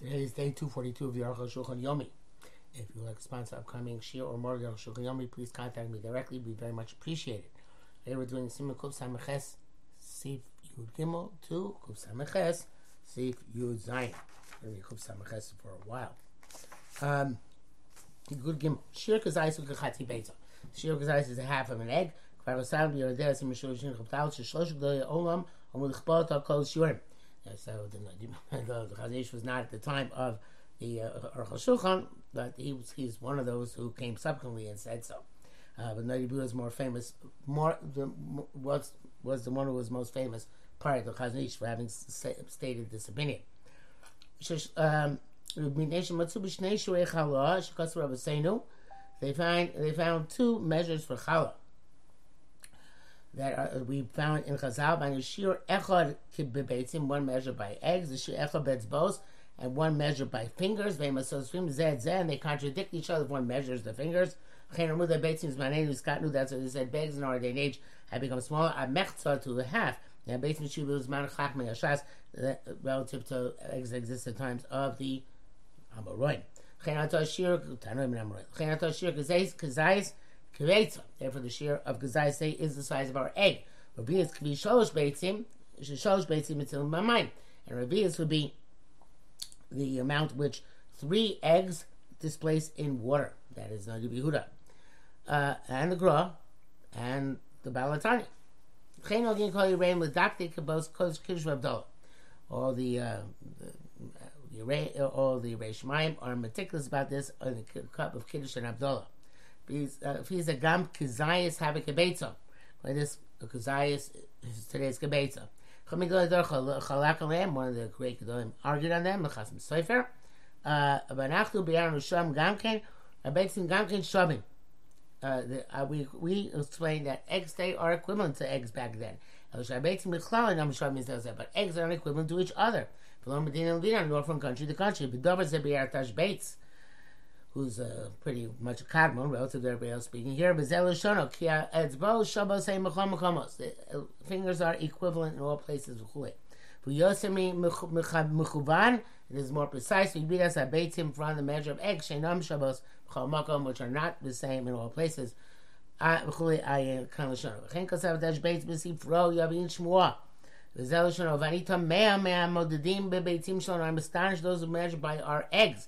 Today is day 242 of the Aruch Shulchan Yomi. If you would like to sponsor upcoming Shir or more of the Aruch Shulchan Yomi, please contact me directly. It would be very much appreciated. Today we're doing Simon Kuf Sameches Sif Yud Gimel to Kuf Sameches Sif Yud Zayin. We're going to be Kuf Sameches for a while. Um, Good Gimel. Shir Kazais Ukachati Beza. Shir Kazais is a half of an egg. כבר עושה בירדיה סימן שלושים חפטל ששלוש גדולי עולם אמור לכפות על כל שיעורים. so the, the, Chazish was not at the time of the uh, but he was he's one of those who came subsequently and said so. Uh, but Nadi is more famous, more the, was was the one who was most famous prior to Chazish for having stated this opinion. Um, they find they found two measures for challah that are, we found in Chazal by the Shir Echad Kibbebetzim, one measure by eggs, the Shir Echad Betzbos, and one measure by fingers. They must Zed Zed, and they contradict each other if one measures the fingers. That's what they said. Bags in our day and age have become smaller. A mechza to the half. Now, based on Shubus Man Chachme Ashas, uh, relative to eggs that exist at times of the Amoroin. Chenata Shir Tanoim Amoroin. Chenata Shir Kazais Therefore, the share of Gazai say is the size of our egg. Rabbias could be Shalosh Beitzim, Shalosh Beitzim my mind. And Rabbias would be the amount which three eggs displace in water. That is Noda B'Yehuda. Uh, and the Gra, and the Balatani. All the, uh, the, the all the Reishmaim are meticulous about this in the cup of Kiddush and Havdalah Uh, if he's a gam kizayis have a kibetza. Like this, kizayis is today's kibetza. One of the great gedolim argued on them. Mechasim gamken. Abetzin gamken shamim. Uh, we we explained that eggs they are equivalent to eggs back then. But eggs are equivalent to each other. Nor From country to country. Bates who's pretty much a cardinal relative to everybody else speaking here. The uh, fingers are equivalent in all places. It is more precise. We read as a beitim from the measure of eggs, shenam shabbos, which are not the same in all places. I'm astonished those who measure by our eggs.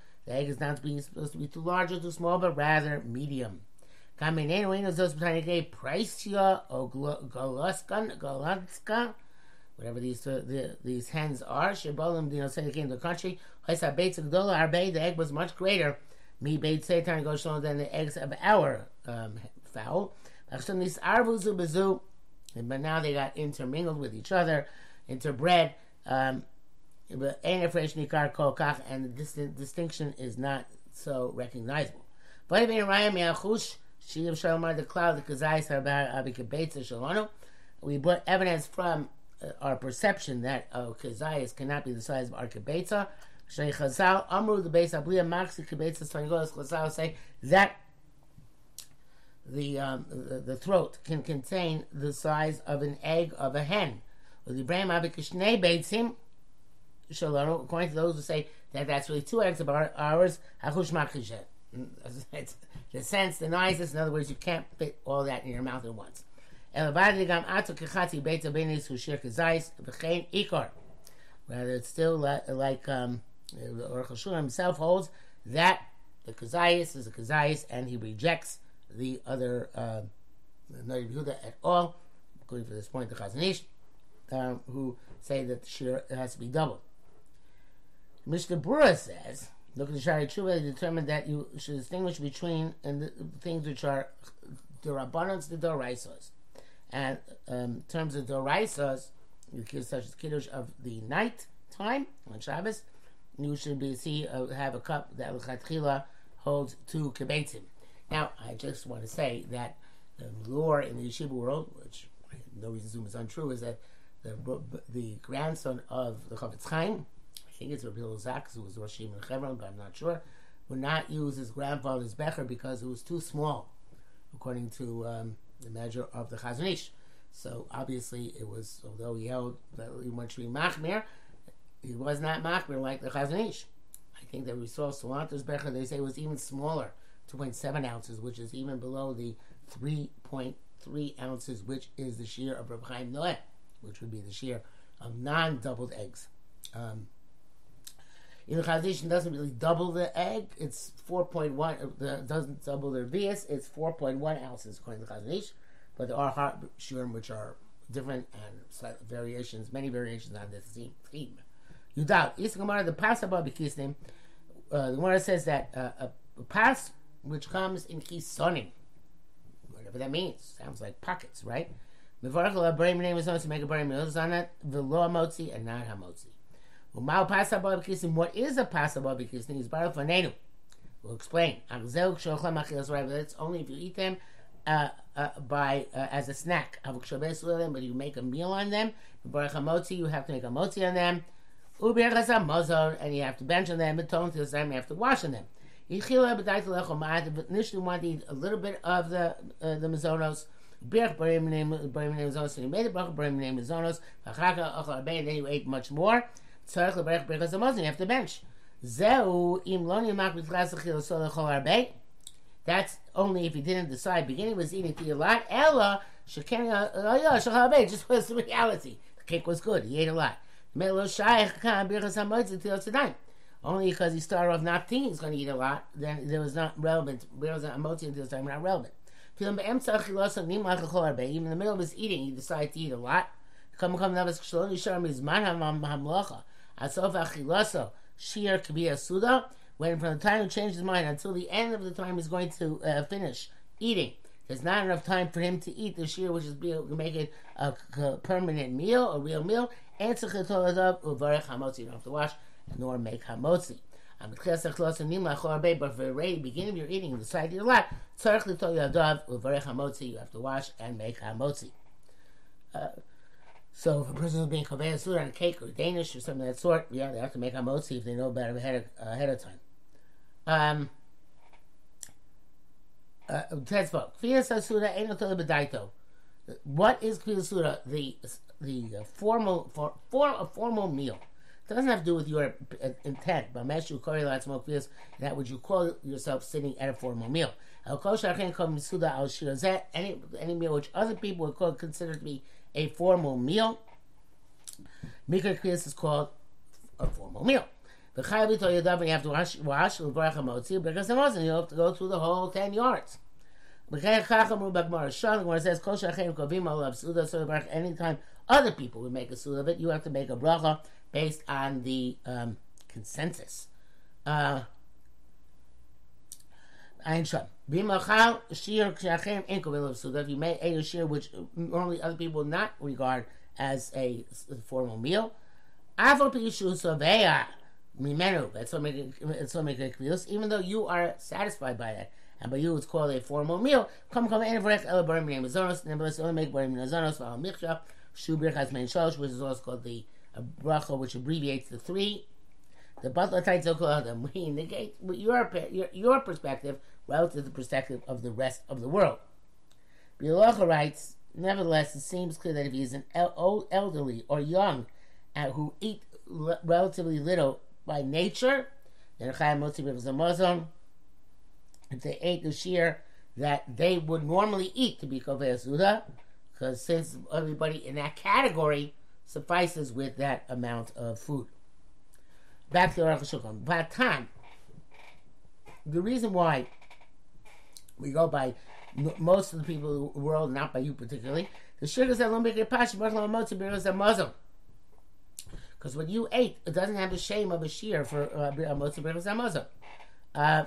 The egg is not to be, supposed to be too large or too small, but rather medium. Priceya or Golatska, whatever these uh, the, these hens are. Shibolim dino say they came to the country. Haisa Beit Gdola Arbe, the egg was much greater. Me Beit Seitan Goshon than the eggs of our um, fowl. But now they got intermingled with each other, interbred. Um, and the distinction is not so recognizable. But the cloud, the we brought evidence from uh, our perception that uh, Kazais cannot be the size of our Kibetza. Chazal, Amru the base Abliya Maxi Kibetza Svangolas Chazal say that the, um, the, the throat can contain the size of an egg of a hen. With Ibrahim Abikashnei Beitzim, Shalom, according to those who say that that's really two eggs of ours, Hachush Makhishet. The sense denies this. In other words, you can't fit all that in your mouth at once. Rather, it's still like um, Or himself holds that the kazayis is a kazayis and he rejects the other uh, at all, according to this point, the Chazon Ish, um, who say that the shir has to be doubled. Mishnah Brura says, look at the Shari Tshuva, they determined that you should distinguish between and the things which are the Rabbanans, the Doraisos. And um, in terms of Doraisos, such as Kiddush of the night time on Shabbos, you should be see uh, have a cup that lechatchila holds two kibetzim. Now, I just want to say that the lore in the yeshiva world, which no reason to assume is untrue, is that the the grandson of the Chofetz Chaim, think it's Rabbi Zak, who was Rosh in Hebron, but I'm not sure, would not use his grandfather's becher because it was too small, according to um, the measure of the Chazon Ish. So obviously, it was although he held that he wanted to be machmir, he was not machmir like the Chazon Ish. I think that we saw Salanter's becher. They say it was even smaller, 2.7 ounces, which is even below the 3.3 ounces, which is the shear of Reb Chaim which would be the shear of non-doubled eggs. Um, in the Chazon doesn't really double the egg. It's 4.1, uh, doesn't double the Revius. It's 4.1 ounces according to Chazon Ish. But there are hot shurim which are different and slight variations, many variations on this theme. You doubt. Isa Gemara, the pas the uh, the Gemara says that uh, a, pass which comes in kisonim, whatever that means, sounds like pockets, right? Mevarach la brim name is to make a brim on it, the lo motzi and not hamotzi. Well, pas above what is a kisnim? Is baruch fanenu. We'll explain. That's only if you eat them uh, uh, by uh, as a snack. But you make a meal on them. You have to make a motzi on them. And you have to bench on them. And you have to wash on them. Initially want to eat a little bit of the uh, the barim name barim name zonos. And you made it brach barim name mazonos. And then you ate much more. Leberach birchas hamazon. You have to bench. That's only if he didn't decide. Beginning was eating a lot. Ella sheken shachal just was the reality. The cake was good. He ate a lot. Only because he started off not thinking he's going to eat a lot, then there was not relevant. Birchas hamazon until time not relevant. Even in the middle of his eating, he decided to eat a lot. Hamlacha. Asof achilasa shir kabiyah suda when from the time he changed his mind until the end of the time he's going to uh, finish eating. There's not enough time for him to eat the shear, which is be able to make it a, a permanent meal, a real meal. And to uvarech hamotzi. You don't have to wash nor make hamotzi. But for the very beginning of your eating, the side of your lap, you have to wash and make hamotzi. Uh, so if a person is being food on a cake or Danish or something of that sort, yeah, they have to make hamotzi if they know about it ahead of, ahead of time. Um, uh, what is Kviyasura? The the uh, formal for, for a formal meal. It doesn't have to do with your uh, intent, but that would you call yourself sitting at a formal meal. Any any meal which other people would call consider to be a formal meal. Mikra Kriyas is called a formal meal. The Chayav Yadav, you have to wash, wash, Levarach HaMotzi, because the Mozin, you have to go through the whole 10 yards. Anytime other people would make a suda of it, you have to make a bracha based on the um, consensus. Uh, If you make a shir which normally other people not regard as a formal meal, Mimenu, That's what makes it Kvius. even though you are satisfied by that. And by you it's called a formal meal. Come come and vrech el barim name zonos, nevertheless only make barim zonos val michsha, shubir has main shosh, which is also called the bracha, which abbreviates the three. The butler tight so called them. We negate your your perspective relative to the perspective of the rest of the world. Bialacha writes, nevertheless, it seems clear that if he is an el- elderly or young uh, who eat l- relatively little by nature, then Chaim is a Muslim. If they ate the shear that they would normally eat to be Kovei because since everybody in that category suffices with that amount of food. Back to Rav Shulchan. Batan. The reason why we go by most of the people in the world, not by you particularly, the sugar said, Muslim. Because what you ate, it doesn't have the shame of a shear for uh, Motzi Berchas HaMazon. Uh,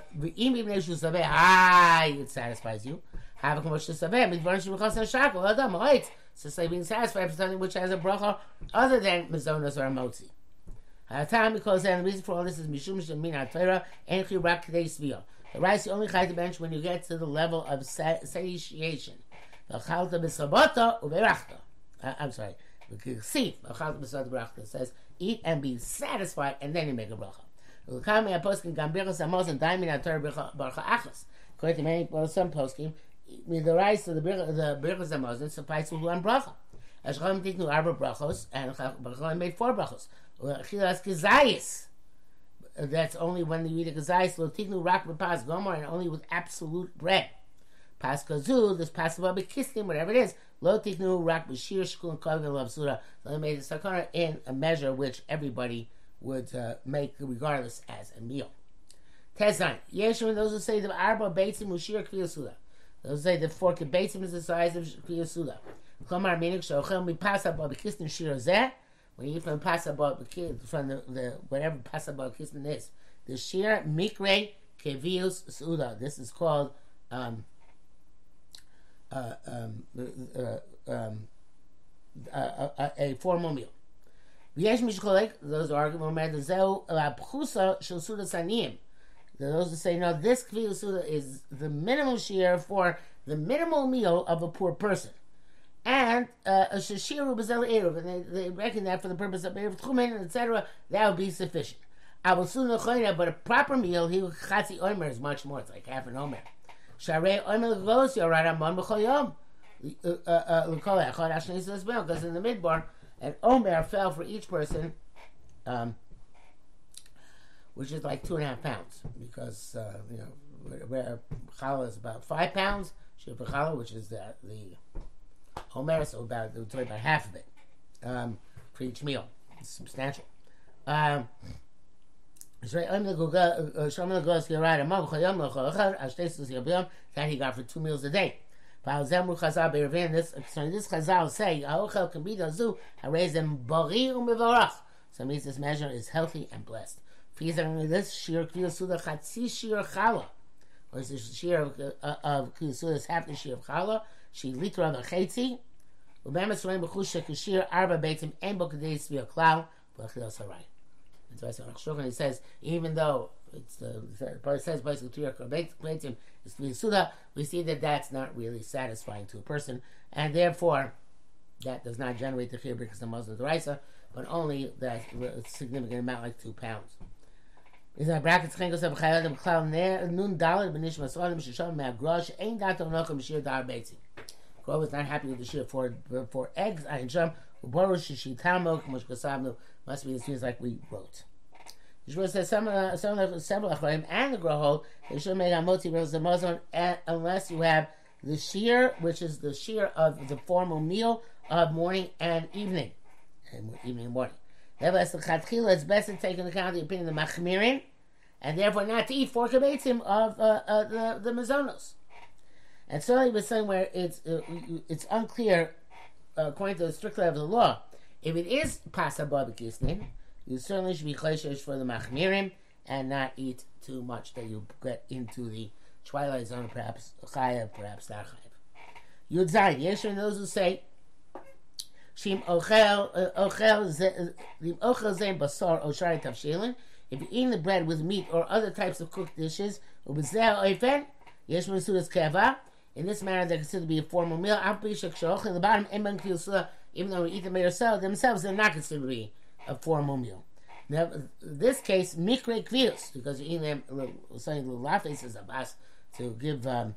ah, it satisfies you. Have a commercial saveh, midvar shemachas hashakol adam right. So say being satisfied for something which has a bracha other than mazonas or a motzi. Time because and the reason for all this is mishum shemin Torah and chirak kadei sviyah. The rice you only chai to bench when you get to the level of satiation. I'm sorry. See, v'chalta b'sabata u'berachta uh, says, eat and be satisfied, and then you make a bracha. L'kami aposkim gam birchas amos and daimin ator bracha achas. According to many, well, some poskim, with the rice of the birchas amos suffices with one bracha. As Chachamim tiknu arba brachos, and Chachamim made four brachos. That's only when you eat a kezayis. Lo tiknu rak b'pas gomor, and only with absolute bread. Pas kazu, this pas kistim, whatever it is. Lo tiknu rak b'shir shkul kavim l'absura. They made a sakara in a measure which everybody would uh, make regardless as a meal. Tezan. Yeshua, those who say the arba beitzim ushir kriyasuda. Those who say the four beitzim is the size of kriyasuda. Klamar meaning shochel mi pasaba b'kistin shir zeh when you from the kids from the, the whatever kids in is, the sheer Mikre Kevius Suda. This is called um, uh, um, uh, uh um, uh, uh, uh, a formal meal. V'yesh mishkolek, those who argue more the zeu abchusa. Those who say, no, this kviyus suda is the minimum share for the minimal meal of a poor person. And uh, a shashiru b'zel eruv, and they, they reckon that for the purpose of eruv tchumen, etc., that would be sufficient. I will soon but a proper meal, he chatzi omer is much more. It's like half an omer. Sharei omer l'gos yorad amon b'chol yom. Because in the midbar, an omer fell for each person, um, which is like two and a half pounds, because uh, you know where challah is about five pounds, shir challah, which is the the omer, so about about half of it um, for each meal. It's substantial. Um, that he got for two meals a day. This, so this Chazal say, "Ha'ochel can be dazu them bari u'mevarach." So it means this measure is healthy and blessed. Fizar this shir kiyasuda chatzi shir chala, or is this shir of, uh, of half the shir of chala? She litra v'chetzi. Ubemes roim b'chusha kishir arba beitim en bo kadei svir klau v'achil sarai. That's why Shulchan he says even though it's uh, the it says basically beitim is v'suda, we see that that's not really satisfying to a person, and therefore that does not generate the chiyah because the Muslim Raisa, but only that significant amount like two pounds. Is a bracket schenkel sab khayad im khlav nun dalet benish masalim shisham me agrosh ein dat onochem shir dar beitzim. Grove is not happy with the shir for for eggs mush kasabnu must be the things like we wrote. Yeshua says some uh, some of several achroim and the grohol they should make a moti the Muslim unless you have the shear, which is the shear of the formal meal of morning and evening, and evening and morning. Nevertheless, the chatchila it's best to take into account the opinion of the machmirin, and therefore not to eat four kabetzim of uh, uh, the the mazonos. And so he was where it's uh, it's unclear uh, according to the strict level of the law if it is pasa barbecue you certainly should be chayshish for the machmirim and not eat too much that you get into the twilight zone, perhaps chayav, perhaps not chayav. Yud zayin. Yeshua those who say shim ochel uh, ochel ochel zem basar oshari tavshilin. If you're eating the bread with meat or other types of cooked dishes, ubezeh oifen yeshua sudas keva. In this manner, they're considered to be a formal meal. The bottom, even though we eat them yourself, themselves, they're not considered to be a formal meal. Now, this case, mikre kvius, because you're eating them, saying the lafes is abbas to give um,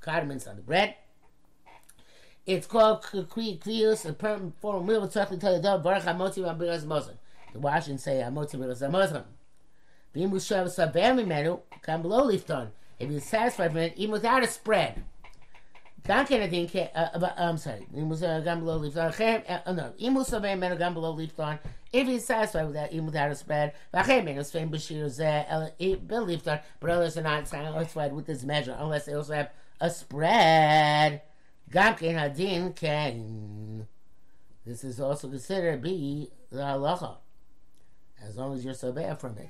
cardamons on the bread. It's called kvius, a formal meal. We'll talk to about baruch hamoti v'abiras mozen. The Washington say hamoti v'abiras mozen. V'im ushav saber mimenu, come below lifton. If you're satisfied with it, even without a spread. That kind of thing. I'm sorry. Imus was uh, gam below leaf Uh, oh, no, imus avei menu gam below leaf on. If he's satisfied with that, without a spread, Vachem menu sfeim b'shir zeh below leaf thorn. But eh, others are not satisfied with this measure unless they also have a spread. Gam ken hadin ken. This is also considered be the halacha, as long as you're so bad from it.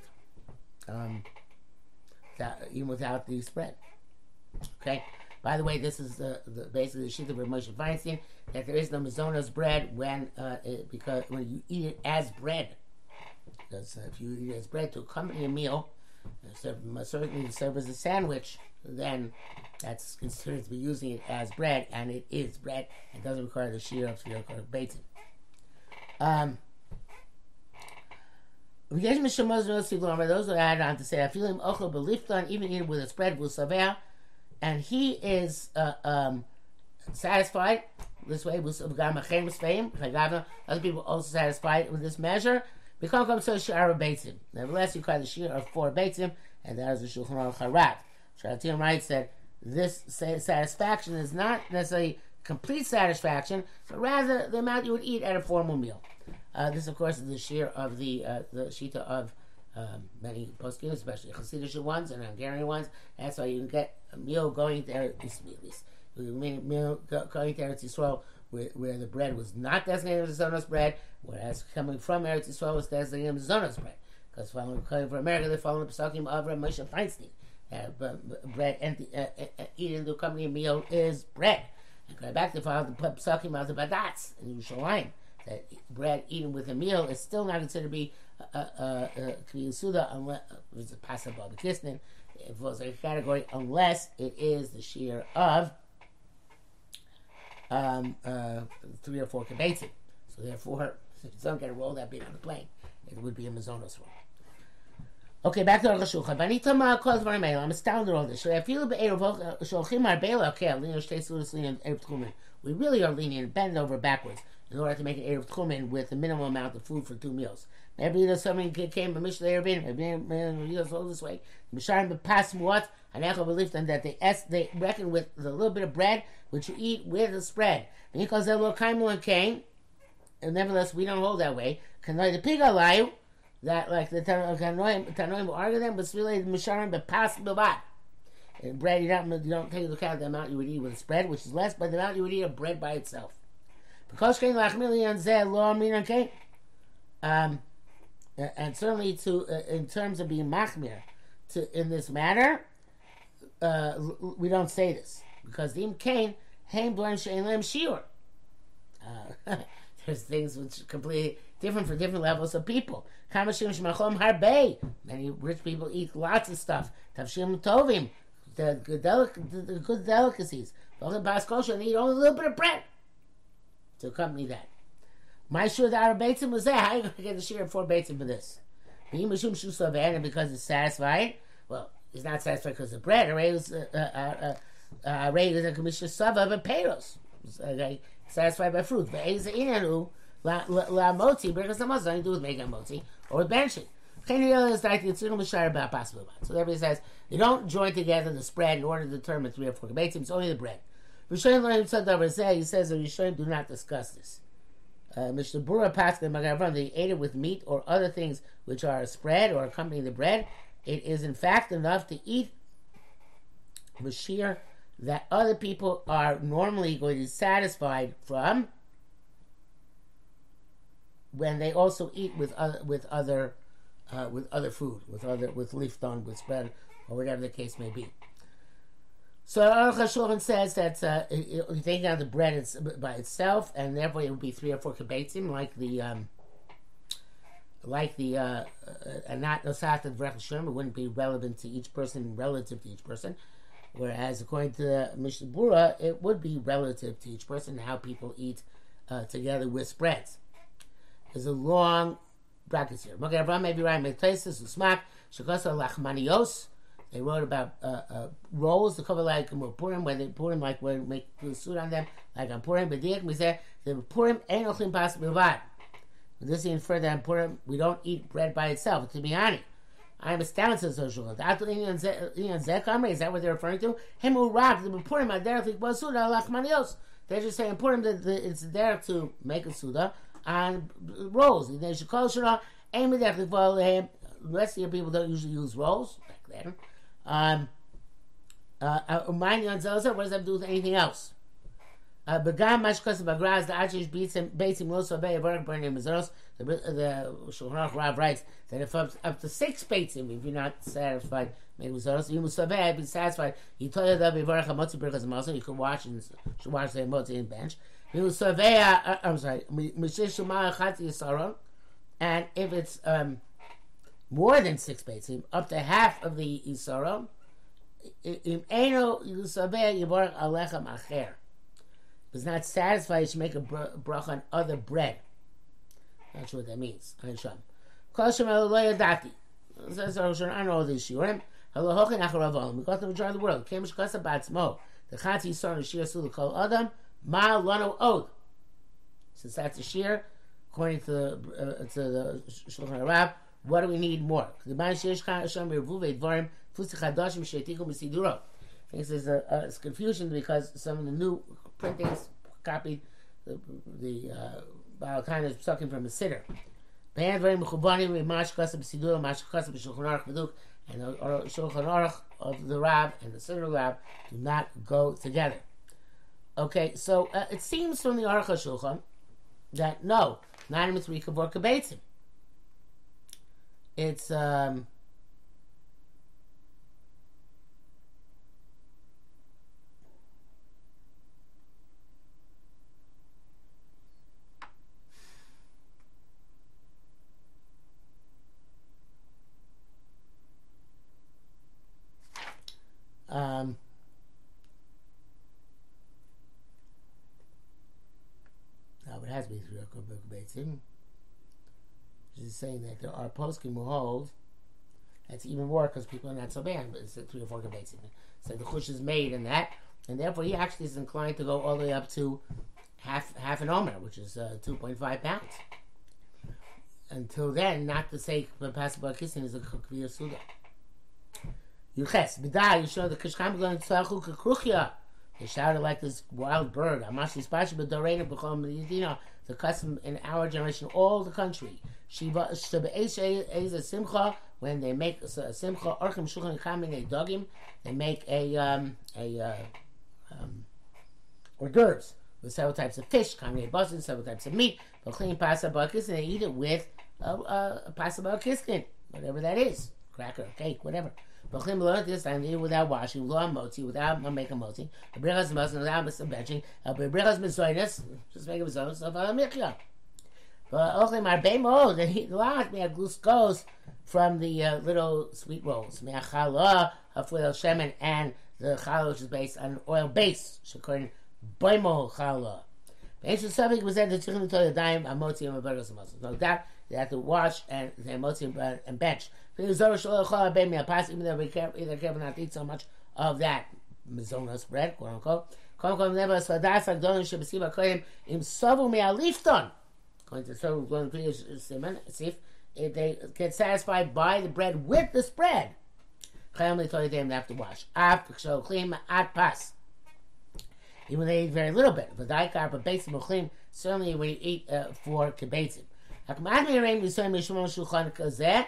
Um, that, even without the spread. Okay. By the way, this is the, the basically the shit of Moshe Feinstein that there is no mazonos bread when uh, it, because when you eat it as bread. Because uh, if you eat it as bread to accompany a meal, serve, certainly serve as a sandwich, then that's considered to be using it as bread, and it is bread. It doesn't require the shear of Tefillah or Beitzim. Um, those who add on to say, I feel him ochel even eat with a spread with savea, and he is uh, um, satisfied this way other people also satisfied with this measure. Nevertheless, you call the shir of four beitzim, and that is the Shulchan Aruch HaRav. Sharatim writes that this satisfaction is not necessarily complete satisfaction, but rather the amount you would eat at a formal meal. Uh, this, of course, is the share of the uh, the shita of um, many poskim, especially Hasidic ones and Hungarian ones. That's why you can get a meal going there. This meal going to Eretz Yisrael where, where the bread was not designated as Zonos bread, whereas coming from Eretz Yisrael was designated as Zonos bread. Because following coming from America, they follow the Pesakim of Moshe Feinstein. Uh, bread and uh, uh, eating the company meal is bread. And going back to follow the Pesakim of the Badatz in Yerushalayim, that bread eaten with a meal is still not considered to be Uh, uh, uh, a Kriya Suda unless it's a possible Kisnin. It was a category unless it is the shear of um, uh, three or four kibetzim. So therefore, if you don't get a roll that big on the plane, it would be a mazonos roll. Okay, back to Aruch Shulchan. Banitama cause Varmela. I'm astounded all this. So I feel the Erev Sholchim Arbela. Okay, I'll lean Shtei Sudas lean Erev Tchumen. We really are leaning bend over backwards in order to make an Erev Tchumen with a minimal amount of food for two meals. Maybe there's something came from Mishnah. Maybe it's all this way. What and Echel believed them that they es- they reckon with the little bit of bread which you eat with the spread. And because they're kaimu and kain, and nevertheless we don't hold that way. Can the pig allow that like the Tanoim will argue them, but it's really the Misharim bepas bebat. And bread, you don't, you don't take into account the amount you would eat with spread, which is less, but the amount you would eat of bread by itself. Because King Lakmillion Zed Lawrence, um, and certainly to uh, in terms of being machmir to in this matter, uh, we don't say this because the imkain haim blem she'elim shiur. Uh, there's things which are completely different for different levels of people. Kamashim shmachom harbe. Many rich people eat lots of stuff. Tavshim tovim. The good, delic- the, good delicacies. And eat only a little bit of bread to accompany that. My sure the Arab Beitzim was there. How are you going to get the share of four Beitzim for this? And because it's satisfied, well, it's not satisfied because of bread. Array was uh, uh, uh, was a commission sava but payros. Okay, satisfied by fruit. But is inanu la la moti because the to do with making moti or with benching. So everybody says you don't join together the spread in order to determine three or four beitzim. It's only the bread. Rishon said, He says the Rishonim do not discuss this. Uh, Mishnah Bura Pascha Magavram, they ate it with meat or other things which are spread or accompanying the bread. It is in fact enough to eat Bashir that other people are normally going to be satisfied from when they also eat with other with other uh, with other food, with other with leaf don, with spread, or whatever the case may be. So Aruch HaShulchan says that uh, you take out the bread by itself, and therefore it would be three or four kibetzim, like the um, like the uh, uh, and not nosat Sherm. It wouldn't be relevant to each person, relative to each person. Whereas according to the Mishnah Bura, it would be relative to each person how people eat uh, together with spreads. There's a long brackets here. Mogen Avraham may be right. Metaisis usmak shekasa lachmanios they wrote about uh, uh, rolls, the cover like Purim, where they Purim like where make the suit on them, like on Purim. But we say the Purim ain't ochlim pas bilvad. This is further on Purim. We don't eat bread by itself. To be honest, I'm astounded, says social. Is that what they're referring to? Robbed the Purim aderach basuda lachmanios. They're just saying Purim that it's there to make a suda on rolls. They should call shura. Aim it definitely for. The rest of your people don't usually use rolls back then. Um, uh, uh, Umani on Zelza, what does that do with anything else? Uh, Begam Mashkas Bagraz, the Achish him, Los Obey, Barak Burning Mazoros. The, the Shulchan Rav writes that if up, up to six baits him, if you're not satisfied, make you must obey, be satisfied. You told that you can watch and should watch the Hamotzi in bench. You must survey, uh, I'm sorry, Mishish Shumah Chati Saron, and if it's, um, more than six beitzim, up to half of the Isara, im eno yusabeh yiborach alechem acher. Does not satisfy, you should make a bracha on other bread. Not sure what that means. Einsham. Kol shem lo yadati. Says Rosh I know these shiurim. Hello hochin acharavom. We got the majority the world. Kemish kasa batzmo. The chati yisar shir sulu kol adam. Ma lano od. Since that's a shear, according to the, uh, to the Shulchan Arab, what do we need more? Think there's a, a confusion because some of the new printings copied the, the uh, Baal kind of sucking from a siddur. And the shulchan aruch of the Rab and the siddur Rab do not go together. Okay, so uh, it seems from the Aruch HaShulchan that no, not a mitzvah kavor kabetzim. It's um, um, now it has She's saying that there are poskim who hold that's even more because people are not so bad, but it's three or four Beitzim. So the chush is made in that, and therefore he actually is inclined to go all the way up to half half an omer, which is uh, two point five pounds. Until then, not to say the passable kissing is a kviya suda. Yuches, you show the kishkam going tzachu kekruchya. They shouted like this wild bird. Amashi spashi b'doreina b'chol medina. The custom in our generation, all the country. Shiva is a simcha when they make a simcha orchim shulchan chamin a dogim. They make a um, a uh, um, hors d'oeuvres with several types of fish, kamin buzzing, several types of meat, but clean pasta buckets, and they eat it with a, a, a pasta bucket, whatever that is, cracker, cake, whatever. B'chlim lo this time they eat it without washing, lo motzi without making motzi. The brichas muslim without benching. The brichas misoinus just make a misoinus of a mikya. Arbe mo the lot me a goes from the uh, little sweet rolls. Of oil shemen and the challah which is based on oil base. Shekorin boimo challah. Ancient subject was that the chicken to a motzi and a brichas muslim. No doubt they have to wash and the motzi and bench. Even though we careful, either careful not eat so much of that mizonos bread, quote unquote. According to so going to see if they get satisfied by the bread with the spread. Chayim told them they have to wash. Af so clean at pas. Even they eat very little bit. But daikar, but basic muchlim certainly we eat uh, for kibetzim. Shulchan.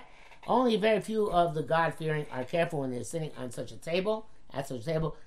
Only very few of the God fearing are careful when they're sitting on such a table, at such a table.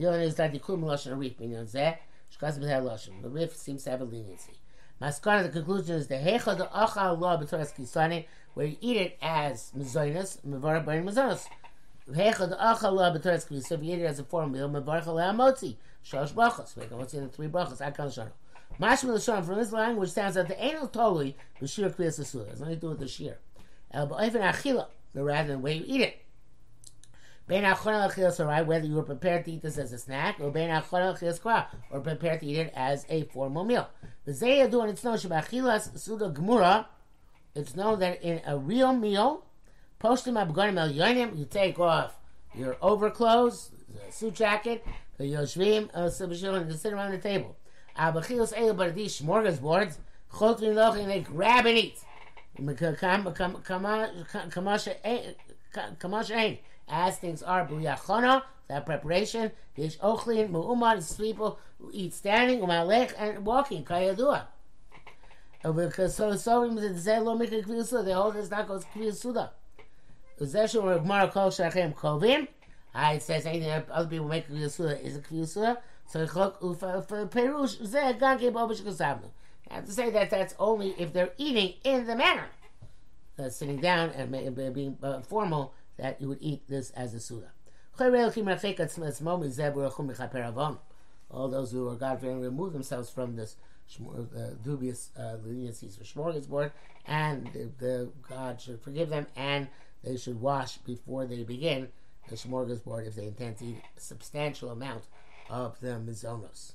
The other is that the kum lashon arif minyan zeh shkas b'zeh lashon. The rif seems to have a leniency. Maskana, the conclusion is the hecha the acha Allah b'toras kisane, where you eat it as mezoinus, mevarah b'rin mezoinus. Hecha the acha Allah b'toras kisane, so if you eat it as a form meal, mevarah Allah motzi, shosh brachos, make a motzi in the three brachos, akal shano. Mashma l'shon, from this language sounds that the anal totally, the shir kriyas asula, has nothing to do with the shir. El ba'ifin achila, rather than the way you eat it. Whether you were prepared to eat this as a snack, or or prepared to eat it as a formal meal. It's known that in a real meal, you take off your overclothes, the suit jacket, the yoshvim, uh, and you sit around the table. But these smorgasbords, they grab and eat. As things are, buyachona, that preparation, there's ochlin, mu'umad, is people who eat standing, umalech, and walking, kayadua. Because so, so, they hold this not goes kviyasuda. Uzeshu or Gemara Kol Shachem Kovim. I it says anything that other people make a is a Yasuda. So Chok Ufa Perush Zeh Ganke Bobish Kasavnu. I have to say that that's only if they're eating in the manner. Uh, sitting down and being uh, formal, that you would eat this as a Suda. All those who are God fearing remove themselves from this uh, dubious uh, leniencies for smorgasbord, and the, the, God should forgive them, and they should wash before they begin the smorgasbord if they intend to eat a substantial amount of the mizonos.